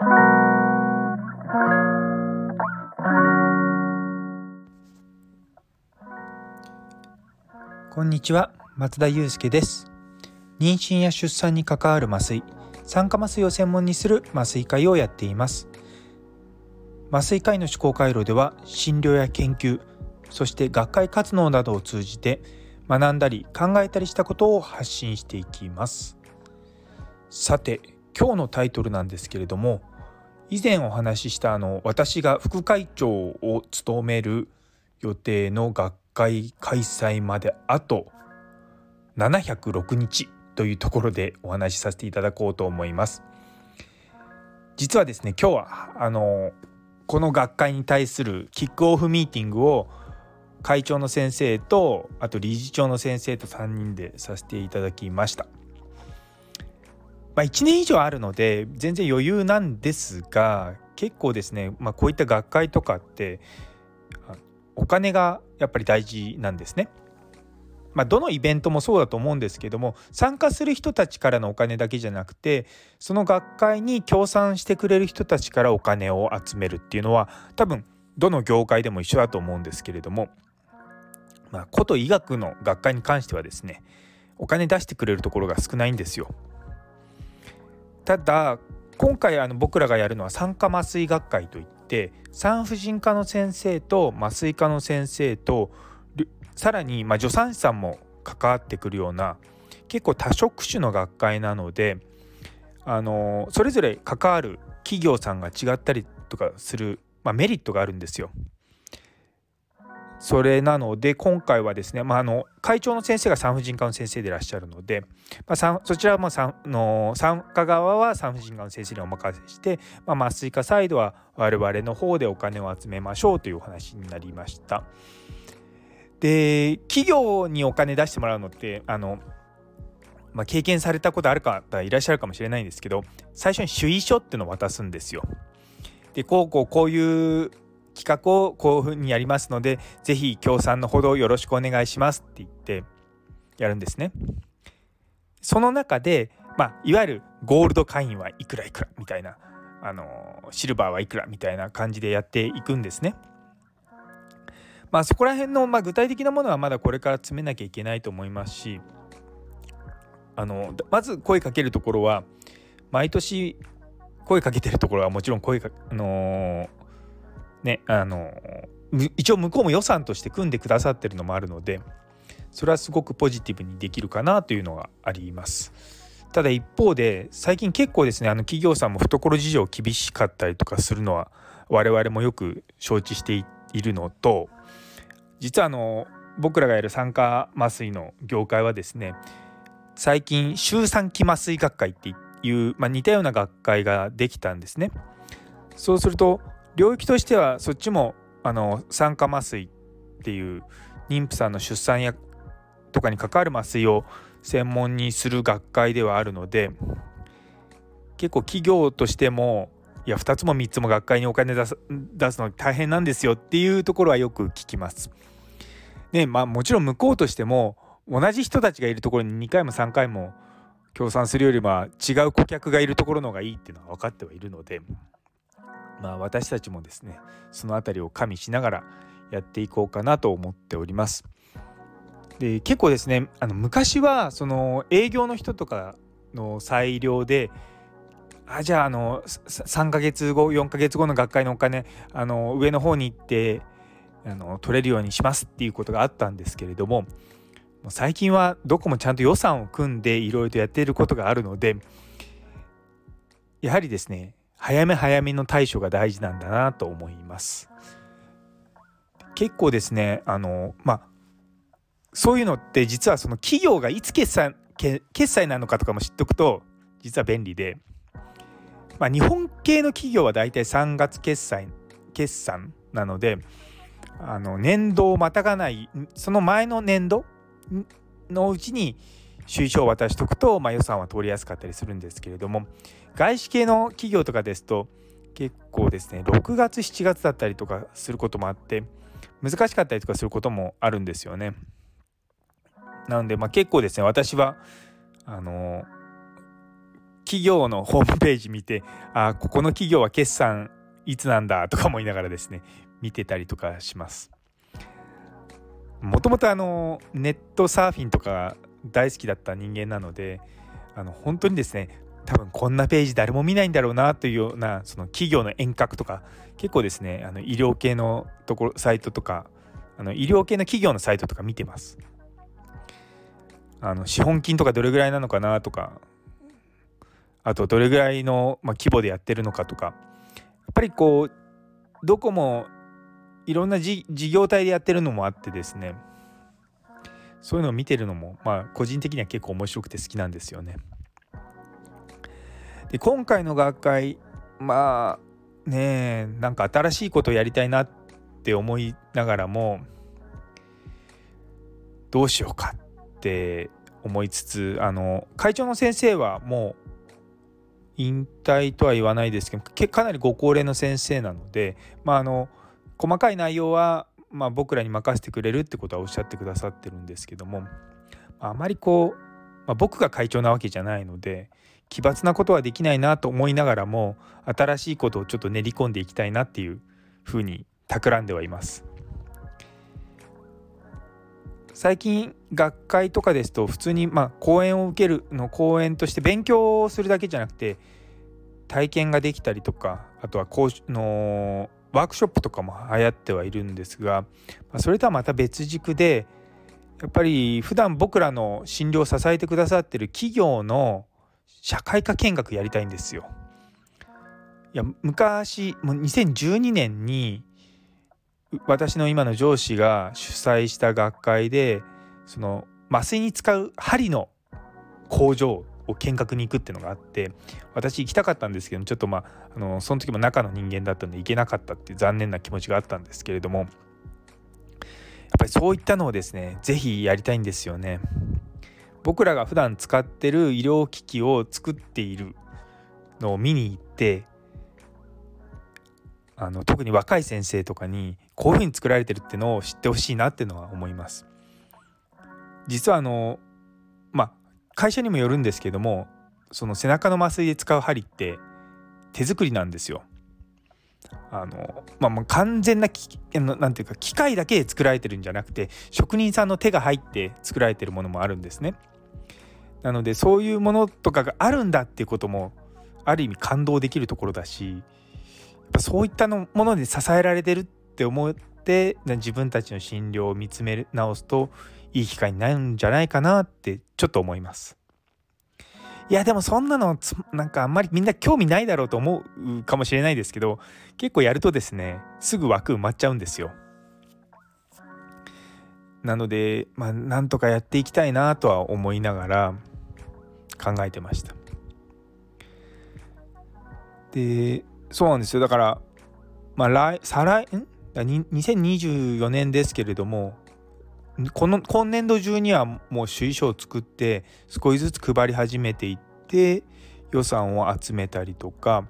こんにちは松田祐介です。妊娠や出産に関わる麻酔酸化麻酔を専門にする麻酔会をやっています。麻酔科医の思考回路では診療や研究そして学会活動などを通じて学んだり考えたりしたことを発信していきます。さて今日のタイトルなんですけれども以前お話ししたあの私が副会長を務める予定の学会開催まであと706日というところでお話しさせていただこうと思います。実はですね今日はあのこの学会に対するキックオフミーティングを会長の先生とあと理事長の先生と3人でさせていただきました。まあ、1年以上あるので全然余裕なんですが結構ですね、まあ、こういった学会とかってお金がやっぱり大事なんですね。まあ、どのイベントもそうだと思うんですけども参加する人たちからのお金だけじゃなくてその学会に協賛してくれる人たちからお金を集めるっていうのは多分どの業界でも一緒だと思うんですけれども、まあ、こと医学の学会に関してはですねお金出してくれるところが少ないんですよ。ただ今回あの僕らがやるのは酸化麻酔学会といって産婦人科の先生と麻酔科の先生とさらにま助産師さんも関わってくるような結構多職種の学会なのであのそれぞれ関わる企業さんが違ったりとかする、まあ、メリットがあるんですよ。それなので今回はですね、まあ、あの会長の先生が産婦人科の先生でいらっしゃるので、まあ、そちらもうの参加側は産婦人科の先生にお任せして、まあ、麻酔科サイドは我々の方でお金を集めましょうというお話になりました。で企業にお金出してもらうのってあの、まあ、経験されたことある方いらっしゃるかもしれないんですけど最初に主意書っていうのを渡すんですよ。でこうこうこういう企画をこういうふうにやりますので是非協賛のほどよろしくお願いしますって言ってやるんですね。その中で、まあ、いわゆるゴールド会員はいくらいくらみたいなあのシルバーはいくらみたいな感じでやっていくんですね。まあそこら辺の、まあ、具体的なものはまだこれから詰めなきゃいけないと思いますしあのまず声かけるところは毎年声かけてるところはもちろん声か、あのねあの一応向こうも予算として組んでくださってるのもあるのでそれはすごくポジティブにできるかなというのがあります。ただ一方で最近結構ですねあの企業さんも懐事情厳しかったりとかするのは我々もよく承知しているのと実はあの僕らがやる酸化麻酔の業界はですね最近周産期麻酔学会っていう、まあ、似たような学会ができたんですね。そうすると領域としてはそっちもあの酸化麻酔っていう妊婦さんの出産やとかに関わる麻酔を専門にする学会ではあるので結構企業としてもいや2つも3つも学会にお金出すの大変なんですよっていうところはよく聞きます。ねまあもちろん向こうとしても同じ人たちがいるところに2回も3回も協賛するよりは違う顧客がいるところの方がいいっていうのは分かってはいるのでまあ、私たちもですねその辺りを加味しながらやっていこうかなと思っております。で結構ですねあの昔はその営業の人とかの裁量であじゃああの3ヶ月後4ヶ月後の学会のお金あの上の方に行ってあの取れるようにしますっていうことがあったんですけれども最近はどこもちゃんと予算を組んでいろいろとやっていることがあるのでやはりですね早め早めの対処が大事なんだなと思います。結構ですねあのまあそういうのって実はその企業がいつ決済決済なのかとかも知っておくと実は便利で、まあ、日本系の企業は大体3月決済決算なのであの年度をまたがないその前の年度のうちに収書を渡しておくと、まあ、予算は通りやすかったりするんですけれども外資系の企業とかですと結構ですね6月7月だったりとかすることもあって難しかったりとかすることもあるんですよね。なので、まあ、結構ですね私はあの企業のホームページ見てあここの企業は決算いつなんだとか思いながらですね見てたりとかします。もともとあのネットサーフィンとか大好きだった人間なのであの本当にですね多分こんなページ誰も見ないんだろうなというようなその企業の遠隔とか結構ですねあの医療系のところサイトとかあの医療系の企業のサイトとか見てます。あの資本金とかどれぐらいなのかなとかあとどれぐらいの、ま、規模でやってるのかとかやっぱりこうどこもいろんな事業体でやってるのもあってですねそういうのを見てるのもまあ個人的には結構面白くて好きなんですよね。で今回の学会まあねなんか新しいことをやりたいなって思いながらもどうしようかって思いつつあの会長の先生はもう引退とは言わないですけどかなりご高齢の先生なので、まあ、あの細かい内容は、まあ、僕らに任せてくれるってことはおっしゃってくださってるんですけどもあまりこう、まあ、僕が会長なわけじゃないので奇抜なことはできないなと思いながらも新しいことをちょっと練り込んでいきたいなっていうふうに企んではいます。最近学会とかですと普通にまあ講演を受けるの講演として勉強をするだけじゃなくて体験ができたりとかあとは講のワークショップとかも流行ってはいるんですが、まあ、それとはまた別軸でやっぱり普段僕らの診療を支えてくださってる企業の社会科見学やりたいんですよ。いや昔もう2012年に私の今の上司が主催した学会でその麻酔に使う針の工場を見学に行くっていうのがあって私行きたかったんですけどちょっとまああのその時も中の人間だったんで行けなかったっていう残念な気持ちがあったんですけれどもやっぱりそういったのをですね是非やりたいんですよね。僕らが普段使ってる医療機器を作っているのを見に行ってあの特に若い先生とかにこういうふうに作られてるっていうのを知ってほしいなっていうのは思います。実はあのまあ会社にもよるんですけどもその背中の麻酔で使う針って手作りなんですよ。あのまあ、もう完全ななんていうか機械だけで作られてるんじゃなくて職人さんの手が入って作られてるものもあるんですね。なのでそういうものとかがあるんだっていうこともある意味感動できるところだしやっぱそういったのもので支えられてるって思って自分たちの診療を見つめ直すといい機会になるんじゃないかなってちょっと思います。いやでもそんなのなんかあんまりみんな興味ないだろうと思うかもしれないですけど結構やるとですねすぐ枠埋まっちゃうんですよ。なのでまあなんとかやっていきたいなとは思いながら考えてました。でそうなんですよだからまあ来再来ん？2024年ですけれどもこの今年度中にはもう首位書を作って少しずつ配り始めていって予算を集めたりとか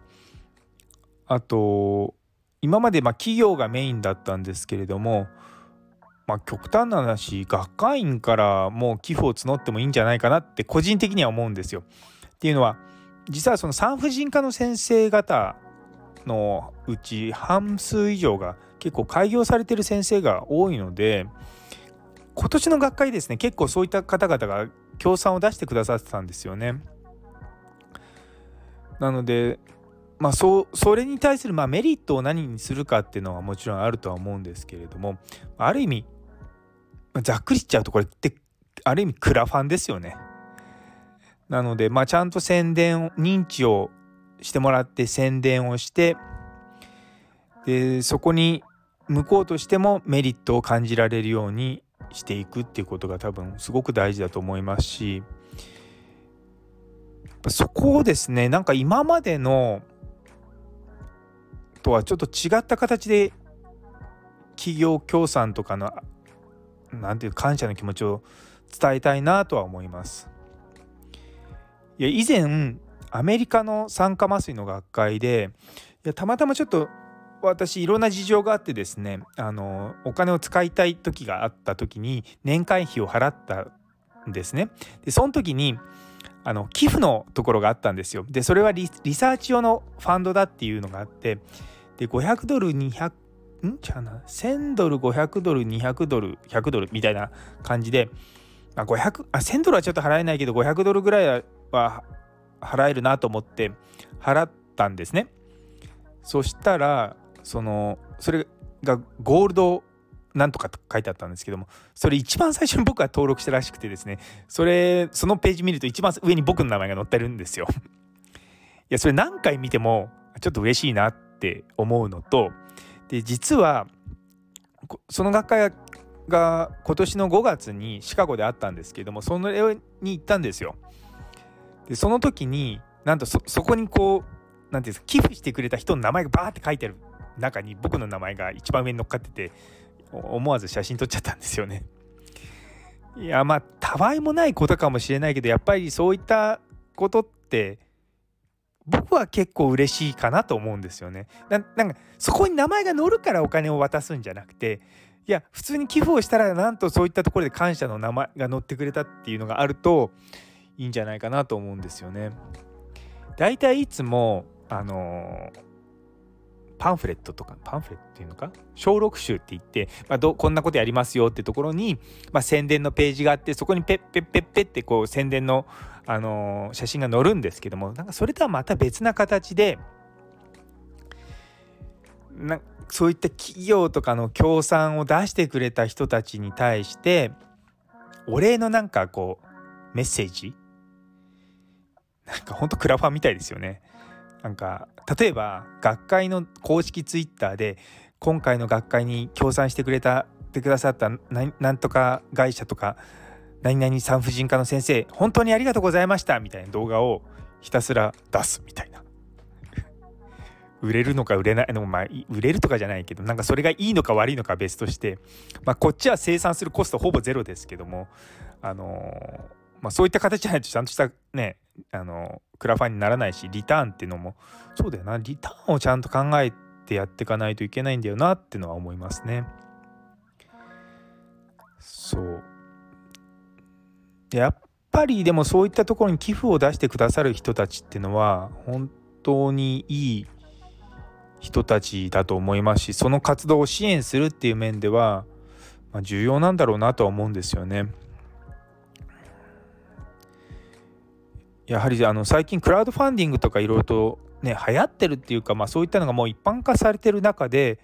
あと今までま企業がメインだったんですけれどもまあ極端な話学会員からもう寄付を募ってもいいんじゃないかなって個人的には思うんですよ。っていうのは実はその産婦人科の先生方のうち半数以上が結構開業されてる先生が多いので今年の学会ですね結構そういった方々が協賛を出してくださってたんですよね。なのでまあそそれに対するまメリットを何にするかっていうのはもちろんあるとは思うんですけれどもある意味ざっくり言っちゃうとこれってある意味クラファンですよね。なのでまあちゃんと宣伝認知をしてもらって宣伝をしてでそこに向こうとしてもメリットを感じられるようにしていくっていうことが多分すごく大事だと思いますしそこをですねなんか今までのとはちょっと違った形で企業協賛とかの何ていう感謝の気持ちを伝えたいなとは思います。いや以前アメリカの酸化麻酔の学会でいやたまたまちょっと私いろんな事情があってですねあのお金を使いたい時があった時に年会費を払ったんですね。でその時にあの寄付のところがあったんですよ。でそれはリサーチ用のファンドだっていうのがあってで500ドル200ん？ちゃうな1000ドル500ドル200ドル100ドルみたいな感じで、まあ、500あ1000ドルはちょっと払えないけど500ドルぐらいは払えるなと思って払ったんですね。そしたらそのそれがゴールドなんとかと書いてあったんですけどもそれ一番最初に僕が登録したらしくてですねそれそのページ見ると一番上に僕の名前が載ってるんですよ。いやそれ何回見てもちょっと嬉しいなって思うのとで実はその学会が今年の5月にシカゴであったんですけどもそのに行ったんですよ。でその時になんとそこにこう何て言うんですか寄付してくれた人の名前がバーって書いてある中に僕の名前が一番上に乗っかってて思わず写真撮っちゃったんですよね。いやまあたわいもないことかもしれないけどやっぱりそういったことって僕は結構嬉しいかなと思うんですよね。なんかそこに名前が載るからお金を渡すんじゃなくていや普通に寄付をしたらなんとそういったところで感謝の名前が載ってくれたっていうのがあるといいんじゃないかなと思うんですよね。だいたいいつもあのーパンフレットとかパンフレットっていうのか？小録集って言って、まあ、どこんなことやりますよってところに、まあ、宣伝のページがあってそこにペッペッペッペッってこう宣伝の、あのー、写真が載るんですけどもなんかそれとはまた別な形でなそういった企業とかの協賛を出してくれた人たちに対してお礼のなんかこうメッセージ？なんかほんとクラファンみたいですよね。なんか例えば学会の公式ツイッターで今回の学会に協賛してくれたてくださったなんとか会社とか何々産婦人科の先生本当にありがとうございましたみたいな動画をひたすら出すみたいな。売れるのか売れないのまあ売れるとかじゃないけどなんかそれがいいのか悪いのか別としてまあこっちは生産するコストほぼゼロですけどもあのまあそういった形じゃないとちゃんとしたねあのクラファンにならないしリターンっていうのもそうだよなリターンをちゃんと考えてやっていかないといけないんだよなってのは思いますね。そうやっぱりでもそういったところに寄付を出してくださる人たちっていうのは本当にいい人たちだと思いますしその活動を支援するっていう面では、ま、重要なんだろうなとは思うんですよね。やはりあの最近クラウドファンディングとかいろいろとね流行ってるっていうか、まあ、そういったのがもう一般化されてる中で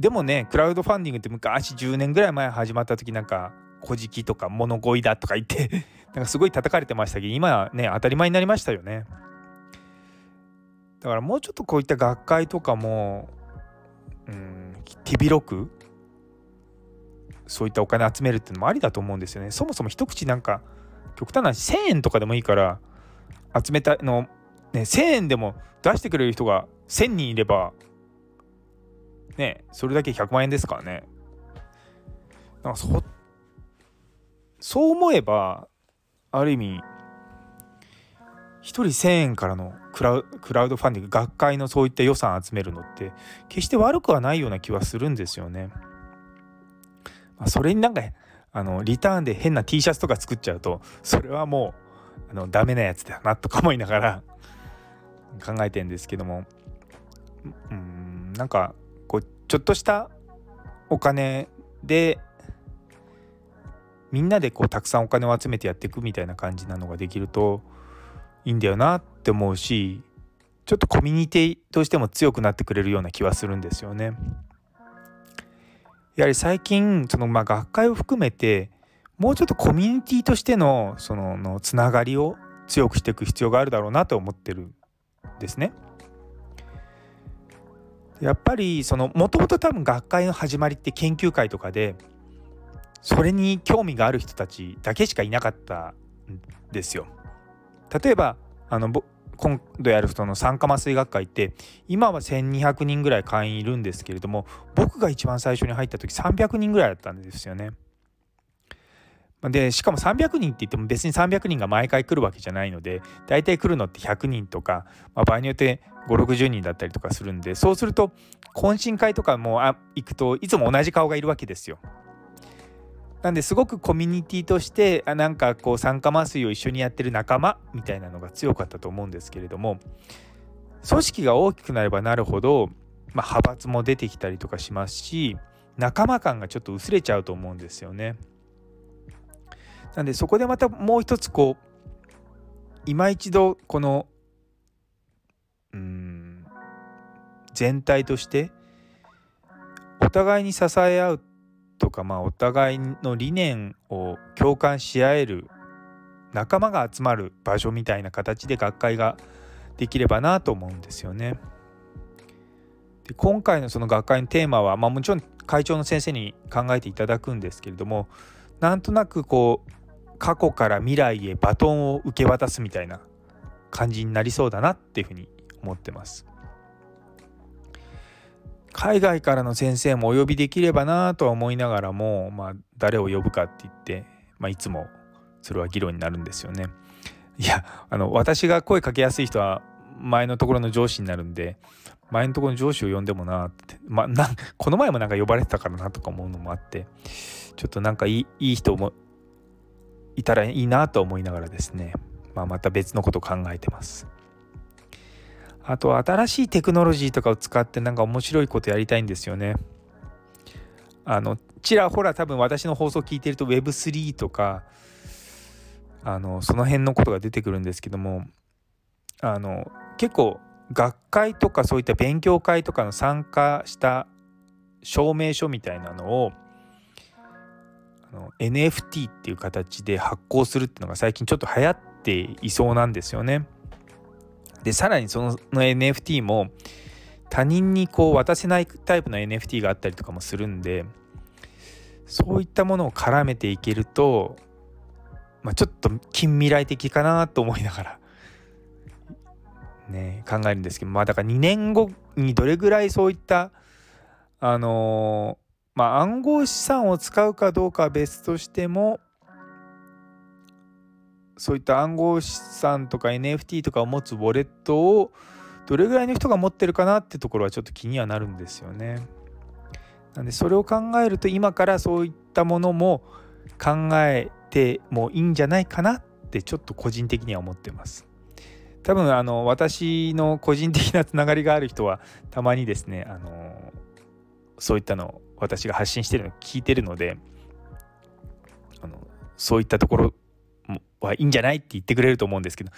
でもねクラウドファンディングって昔10年ぐらい前始まった時なんか「古事記」とか「物乞いだ」とか言って なんかすごい叩かれてましたけど今はね当たり前になりましたよね。だからもうちょっとこういった学会とかもうん手広くそういったお金集めるっていうのもありだと思うんですよね。そもそも一口なんか極端な1000円とかでもいいから集めたの、ね、1000円でも出してくれる人が1000人いればねそれだけ100万円ですからねなんかそそう思えばある意味1人1000円からのクラウドファンディング学会のそういった予算集めるのって決して悪くはないような気はするんですよね。まあ、それになんかあのリターンで変な T シャツとか作っちゃうとそれはもうあのダメなやつだなとか思いながら 考えてんですけどもうんなんかこうちょっとしたお金でみんなでこうたくさんお金を集めてやっていくみたいな感じなのができるといいんだよなって思うしちょっとコミュニティとしても強くなってくれるような気はするんですよね。やはり最近そのまあ学会を含めてもうちょっとコミュニティとしてのそののつながりを強くしていく必要があるだろうなと思ってるんですね。やっぱりそのもともと多分学会の始まりって研究会とかでそれに興味がある人たちだけしかいなかったんですよ。例えばあの今度やるその酸化麻酔学会って今は1200人ぐらい会員いるんですけれども僕が一番最初に入った時300人ぐらいだったんですよね。でしかも300人って言っても別に300人が毎回来るわけじゃないので大体来るのって100人とか、まあ、場合によって560人だったりとかするんでそうすると懇親会とかもあ行くといつも同じ顔がいるわけですよ。なんですごくコミュニティとしてなんかこう酸化麻酔を一緒にやってる仲間みたいなのが強かったと思うんですけれども組織が大きくなればなるほど、まあ、派閥も出てきたりとかしますし仲間感がちょっと薄れちゃうと思うんですよね。なんでそこでまたもう一つこう今一度このうん全体としてお互いに支え合うとか、まあ、お互いの理念を共感し合える仲間が集まる場所みたいな形で学会ができればなと思うんですよね。で今回のその学会のテーマは、まあ、もちろん会長の先生に考えていただくんですけれどもなんとなくこう過去から未来へバトンを受け渡すみたいな感じになりそうだなっていうふうに思ってます。海外からの先生もお呼びできればなとは思いながらも、まあ、誰を呼ぶかって言って、まあ、いつもそれは議論になるんですよね。いやあの私が声かけやすい人は前のところの上司になるんで前のところの上司を呼んでもなって、まあ、なこの前もなんか呼ばれてたからなとか思うのもあってちょっとなんかいいいい人もいたらいいなと思いながらですね、まあ、また別のこと考えてます。あと新しいテクノロジーとかを使ってなんか面白いことやりたいんですよね。あのちらほら多分私の放送聞いてると Web3 とかあのその辺のことが出てくるんですけどもあの結構学会とかそういった勉強会とかの参加した証明書みたいなのをあの NFT っていう形で発行するっていうのが最近ちょっと流行っていそうなんですよね。でさらにその NFT も他人にこう渡せないタイプの NFT があったりとかもするんでそういったものを絡めていけると、まあ、ちょっと近未来的かなと思いながらね、考えるんですけどまあだから2年後にどれぐらいそういったあのー、まあ暗号資産を使うかどうかは別としてもそういった暗号資産とか NFT とかを持つウォレットをどれぐらいの人が持ってるかなってところはちょっと気にはなるんですよね。なんでそれを考えると今からそういったものも考えてもいいんじゃないかなってちょっと個人的には思ってます。多分あの私の個人的なつながりがある人はたまにですねあのそういったのを私が発信してるのを聞いてるのであのそういったところはい。い。んじゃない。って言ってくれると思うんですけど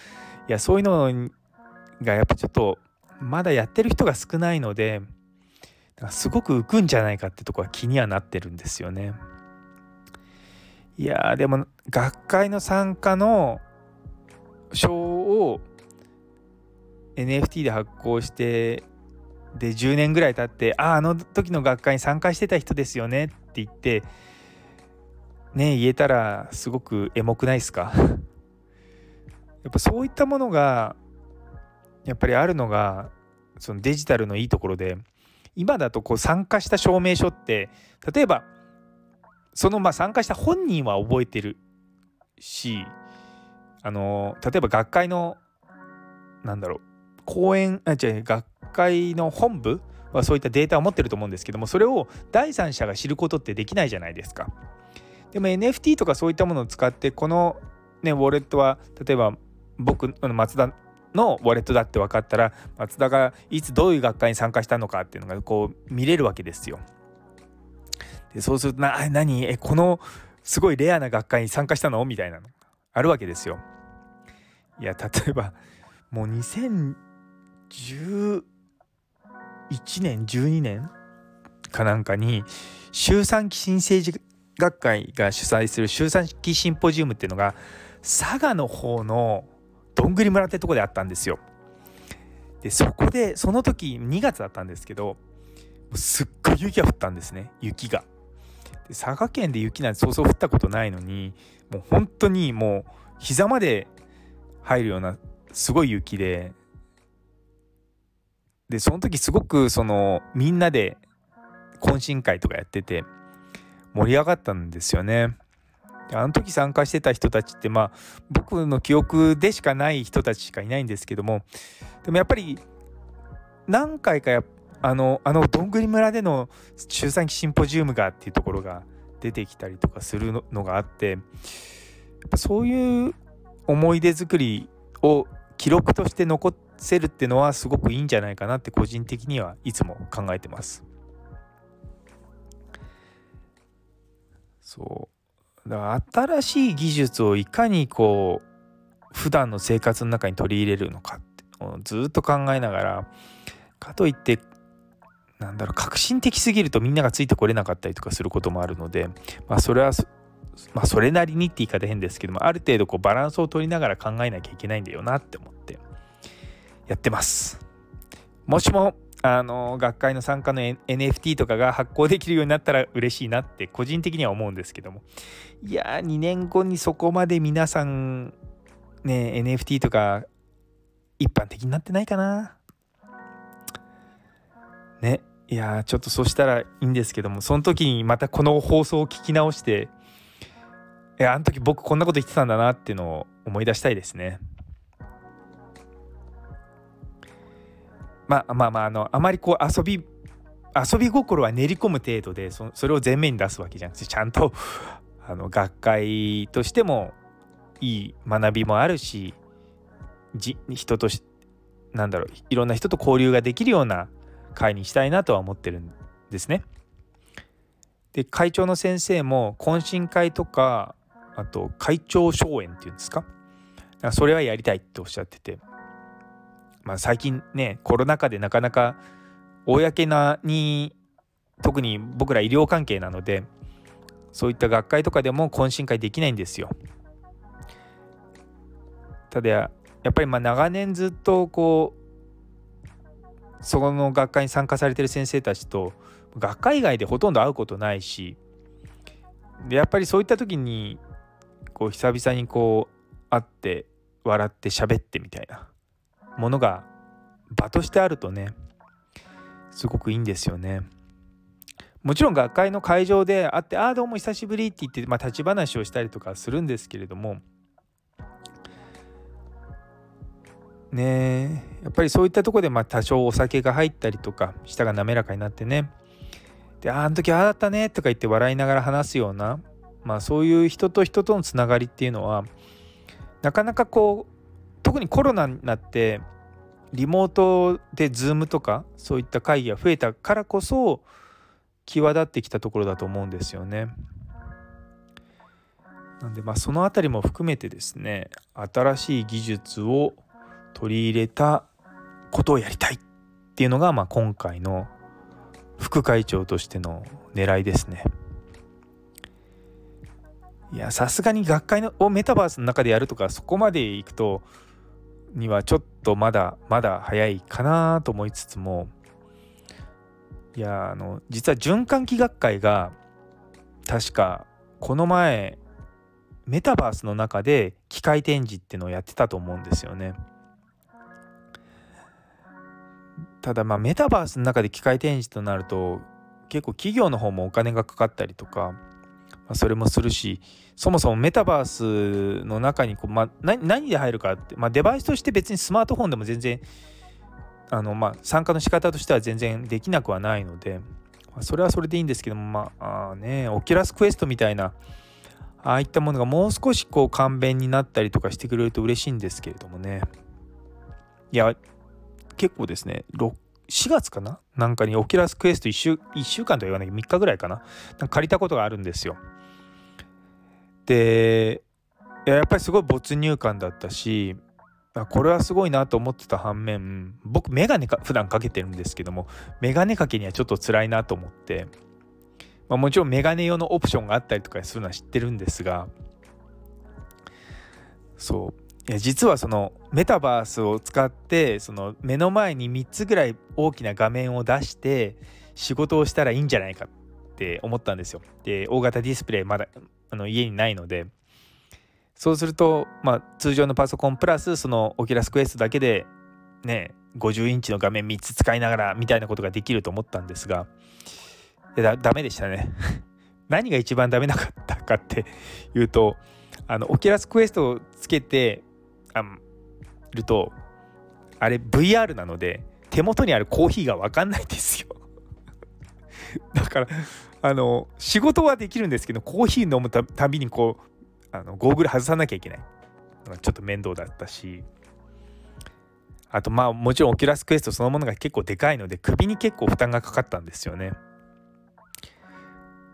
い。やそうい。うのがやっぱちょっとまだやってる人が少ない。のですごく浮くんじゃない。かってとこは気にはなってるんですよね。い。やでも学会の参加の賞を NFT で発行してで10年ぐらい。経って「あああの時の学会に参加してた人ですよね」って言ってね言えたらすごくエモくないですか？やっぱそういったものがやっぱりあるのがそのデジタルのいいところで今だとこう参加した証明書って例えばそのまあ参加した本人は覚えてるしあの例えば学会のなんだろう講演あ違う学会の本部はそういったデータを持ってると思うんですけどもそれを第三者が知ることってできないじゃないですか。でも NFT とかそういったものを使ってこの、ね、ウォレットは例えば僕の松田のウォレットだって分かったら松田がいつどういう学会に参加したのかっていうのがこう見れるわけですよ。でそうするとな何？えこのすごいレアな学会に参加したの？みたいなのあるわけですよ。いや例えばもう2011年12年かなんかに周産期新政治学会が主催する周産期シンポジウムっていうのが佐賀の方のどんぐり村ってとこであったんですよ。でそこでその時2月だったんですけどすっごい雪が降ったんですね雪が。で佐賀県で雪なんてそうそう降ったことないのにもう本当にもう膝まで入るようなすごい雪ででその時すごくそのみんなで懇親会とかやってて盛り上がったんですよね。あの時参加してた人たちってまあ僕の記憶でしかない人たちしかいないんですけどもでもやっぱり何回かやあのあのどんぐり村での周産期シンポジウムがっていうところが出てきたりとかするのがあってやっぱそういう思い出作りを記録として残せるっていうのはすごくいいんじゃないかなって個人的にはいつも考えてます。そうだから新しい技術をいかにこう普段の生活の中に取り入れるのかってずっと考えながらかといってなんだろう革新的すぎるとみんながついてこれなかったりとかすることもあるのでまあそれはまあそれなりにって言い方変ですけどもある程度こうバランスを取りながら考えなきゃいけないんだよなって思ってやってます。もしもあの学会の参加の NFT とかが発行できるようになったら嬉しいなって個人的には思うんですけどもいや2年後にそこまで皆さんね NFT とか一般的になってないかなねいやちょっとそうしたらいいんですけどもその時にまたこの放送を聞き直していやあの時僕こんなこと言ってたんだなっていうのを思い出したいですね。まあまあまああのあまりこう遊び遊び心は練り込む程度でそれを前面に出すわけじゃなくてちゃんとあの学会としてもいい学びもあるし人としなんだろういろんな人と交流ができるような会にしたいなとは思ってるんですね。で会長の先生も懇親会とかあと会長荘園っていうんですかそれはやりたいっておっしゃってて。まあ、最近ねコロナ禍でなかなか公なに特に僕ら医療関係なのでそういった学会とかでも懇親会できないんですよ。ただやっぱりま長年ずっとこうそこの学会に参加されてる先生たちと学会以外でほとんど会うことないしでやっぱりそういった時にこう久々にこう会って笑って喋ってみたいなものが場としてあるとねすごくいいんですよね。もちろん学会の会場で会って「ああどうも久しぶり」って言って、まあ、立ち話をしたりとかするんですけれどもねやっぱりそういったとこでまあ多少お酒が入ったりとか舌が滑らかになってねで「ああの時ああだったね」とか言って笑いながら話すような、まあ、そういう人と人とのつながりっていうのはなかなかこう特にコロナになってリモートで Zoom とかそういった会議が増えたからこそ際立ってきたところだと思うんですよね。なんでまあその辺りも含めてですね新しい技術を取り入れたことをやりたいっていうのがまあ今回の副会長としての狙いですね。いやさすがに学会のをメタバースの中でやるとかそこまでいくとにはちょっとまだまだ早いかなと思いつつもいやあの実は循環器学会が確かこの前メタバースの中で機械展示ってのをやってたと思うんですよね。ただまあメタバースの中で機械展示となると結構企業の方もお金がかかったりとかまあ、それもするしそもそもメタバースの中にこう、まあ、何で入るかって、まあ、デバイスとして別にスマートフォンでも全然あの、まあ、参加の仕方としては全然できなくはないので、まあ、それはそれでいいんですけどもまああねオキュラスクエストみたいなああいったものがもう少しこう簡便になったりとかしてくれると嬉しいんですけれどもね。いや結構ですね4月かな？なんかにオキュラスクエスト1週 ,1 週間とは言わないけど3日ぐらいかな？借りたことがあるんですよ。でやっぱりすごい没入感だったしこれはすごいなと思ってた反面僕メガネか普段かけてるんですけどもメガネかけにはちょっと辛いなと思って、まあ、もちろんメガネ用のオプションがあったりとかするのは知ってるんですがそういや実はそのメタバースを使ってその目の前に3つぐらい大きな画面を出して仕事をしたらいいんじゃないかって思ったんですよ。で大型ディスプレイまだあの家にないので。そうすると、まあ、通常のパソコンプラスそのオキュラスクエストだけでね50インチの画面3つ使いながらみたいなことができると思ったんですが。いやダメでしたね。何が一番ダメだったかって いうとあの Oculus Questをつけてあるとあれ VR なので手元にあるコーヒーが分かんないんですよ。だからあの仕事はできるんですけどコーヒー飲むたびにこうあのゴーグル外さなきゃいけない。のがちょっと面倒だったし。あとまあもちろん Oculus Questそのものが結構でかいので首に結構負担がかかったんですよね。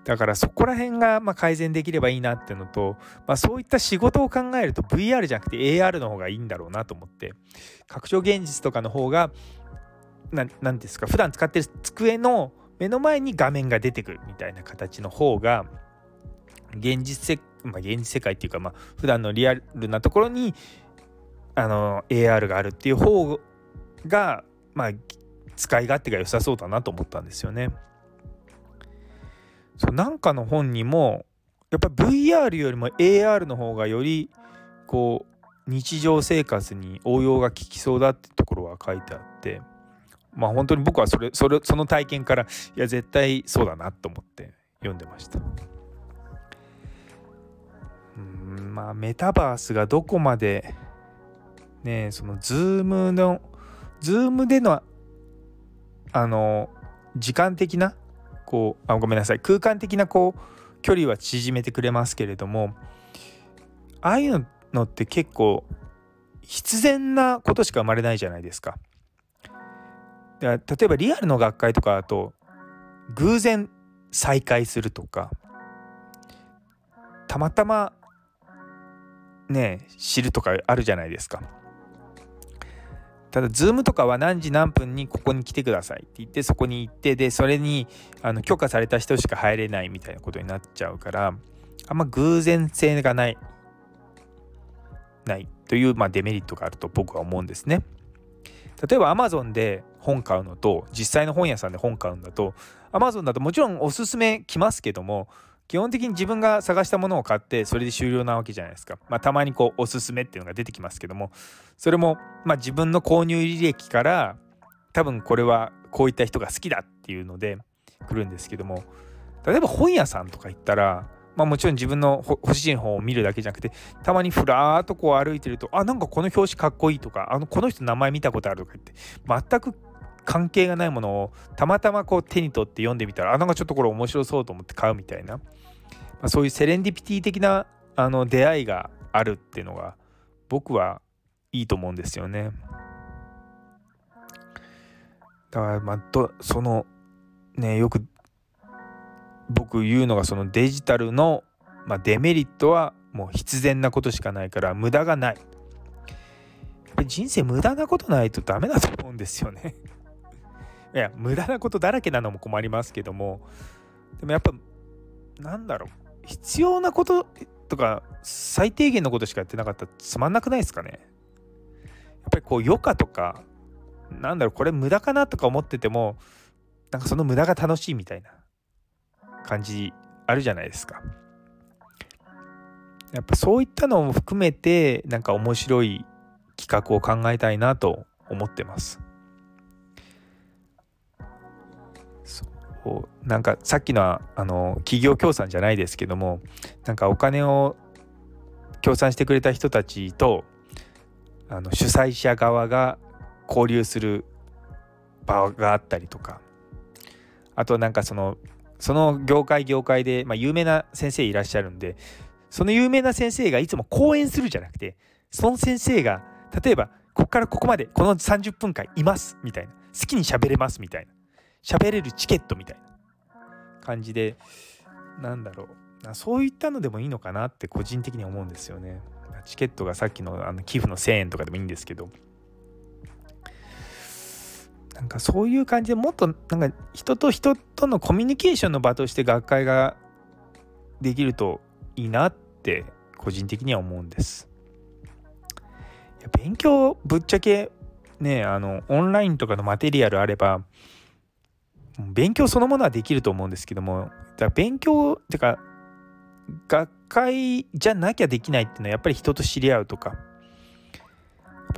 だからそこら辺がま改善できればいいなっていうのと、まあ、そういった仕事を考えると VR じゃなくて AR の方がいいんだろうなと思って。拡張現実とかの方が何ですか普段使ってる机の目の前に画面が出てくるみたいな形の方が現実世,、まあ、現実世界っていうか、まあ普段のリアルなところにあの AR があるっていう方が、まあ、使い勝手が良さそうだなと思ったんですよね。そうなんかの本にもやっぱ VR よりも AR の方がよりこう日常生活に応用が効きそうだってところは書いてあってまあ本当に僕はそれそれその体験からいや絶対そうだなと思って読んでましたうんまあメタバースがどこまでねそのズームのズームでのあの時間的なこうあごめんなさい空間的なこう距離は縮めてくれますけれどもああいうのって結構必然なことしか生まれないじゃないですか。例えばリアルの学会とかだと偶然再会するとかたまたまね知るとかあるじゃないですか。ただ、ズームとかは何時何分にここに来てくださいって言って、そこに行って、で、それにあの許可された人しか入れないみたいなことになっちゃうから、あんま偶然性がない、ないという、まあ、デメリットがあると僕は思うんですね。例えば Amazon で本買うのと実際の本屋さんで本買うんだと Amazon だともちろんおすすめ来ますけども基本的に自分が探したものを買ってそれで終了なわけじゃないですか。まあ、たまにこうおすすめっていうのが出てきますけどもそれもまあ自分の購入履歴から多分これはこういった人が好きだっていうので来るんですけども例えば本屋さんとか行ったらまあもちろん自分の欲しい本を見るだけじゃなくてたまにふらーっとこう歩いてるとあなんかこの表紙かっこいいとかあのこの人名前見たことあるとか言って全く関係がないものをたまたまこう手に取って読んでみたらあなんかちょっとこれ面白そうと思って買うみたいな、まあ、そういうセレンディピティ的なあの出会いがあるっていうのが僕はいいと思うんですよね。だからまあとそのねよく僕言うのがそのデジタルの、まあ、デメリットはもう必然なことしかないから無駄がない。人生無駄なことないとダメだと思うんですよねいや無駄なことだらけなのも困りますけども。でもやっぱなんだろう。必要なこととか最低限のことしかやってなかったらつまんなくないですかね。やっぱりこう余暇とかなんだろうこれ無駄かなとか思っててもなんかその無駄が楽しいみたいな感じあるじゃないですか。やっぱそういったのも含めてなんか面白い企画を考えたいなと思ってます。そうなんかさっきのあの企業協賛じゃないですけどもなんかお金を協賛してくれた人たちとあの主催者側が交流する場があったりとかあとなんかそのその業界業界で、まあ、有名な先生いらっしゃるんでその有名な先生がいつも講演するじゃなくてその先生が例えばここからここまでこの30分間いますみたいな好きに喋れますみたいな喋れるチケットみたいな感じでなんだろう。そういったのでもいいのかなって個人的に思うんですよね。チケットがさっきのあの寄付の1000円とかでもいいんですけど。なんかそういう感じでもっとなんか人と人とのコミュニケーションの場として学会ができるといいなって個人的には思うんです。勉強ぶっちゃけねあのオンラインとかのマテリアルあれば勉強そのものはできると思うんですけどもだ勉強ってか学会じゃなきゃできないっていうのはやっぱり人と知り合うとか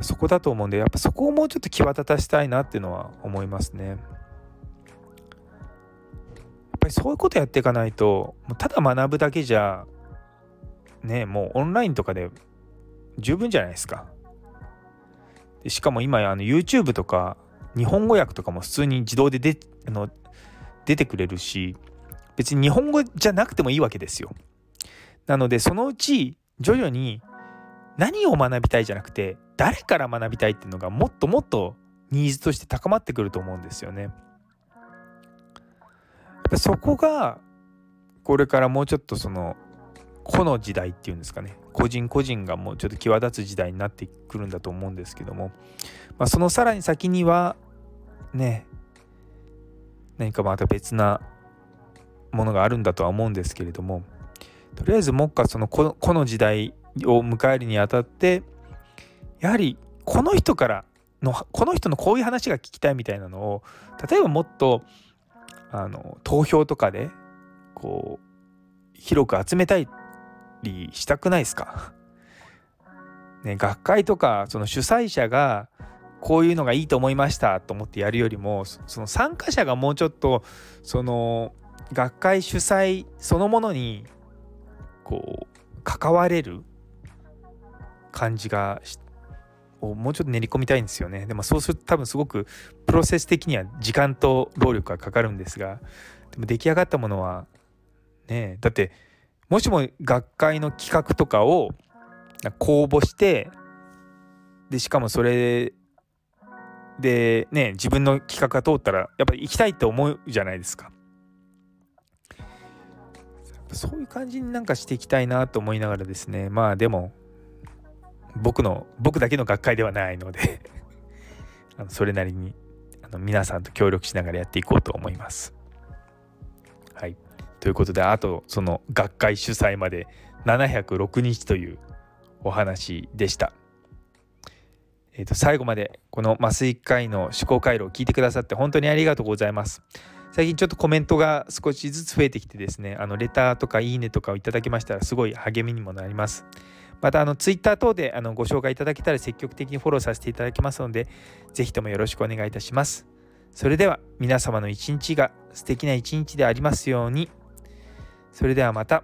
そこだと思うんでやっぱそこをもうちょっと際立たせたいなっていうのは思いますね。やっぱりそういうことやっていかないとただ学ぶだけじゃねもうオンラインとかで十分じゃないですか。しかも今あの YouTube とか日本語訳とかも普通に自動でであの出てくれるし別に日本語じゃなくてもいいわけですよ。なのでそのうち徐々に何を学びたいじゃなくて誰から学びたいっていうのがもっともっとニーズとして高まってくると思うんですよね。そこがこれからもうちょっとその個の時代っていうんですかね個人個人がもうちょっと際立つ時代になってくるんだと思うんですけども、まあ、そのさらに先にはね何かまた別なものがあるんだとは思うんですけれどもとりあえず目下そのこの時代を迎えるにあたってやはりこの人からのこの人のこういう話が聞きたいみたいなのを例えばもっとあの投票とかでこう広く集めたりしたくないですか？ね、学会とかその主催者がこういうのがいいと思いましたと思ってやるよりもその参加者がもうちょっとその学会主催そのものにこう関われる感じがをもうちょっと練り込みたいんですよね。でもそうすると多分すごくプロセス的には時間と労力がかかるんですがでも出来上がったものはねだってもしも学会の企画とかを公募してでしかもそれでね自分の企画が通ったらやっぱり行きたいって思うじゃないですか。そういう感じになんかしていきたいなと思いながらですねまあでも僕の僕だけの学会ではないので あのそれなりにあの皆さんと協力しながらやっていこうと思います。はい。ということであとその学会主催まで706日というお話でした。えー、と最後までこの麻酔科医の思考回路を聞いてくださって本当にありがとうございます。最近ちょっとコメントが少しずつ増えてきてですね、あのレターとかいいねとかをいただけましたらすごい励みにもなります。またあのツイッター等であのご紹介いただけたら積極的にフォローさせていただきますので、ぜひともよろしくお願いいたします。それでは皆様の一日が素敵な一日でありますように。それではまた。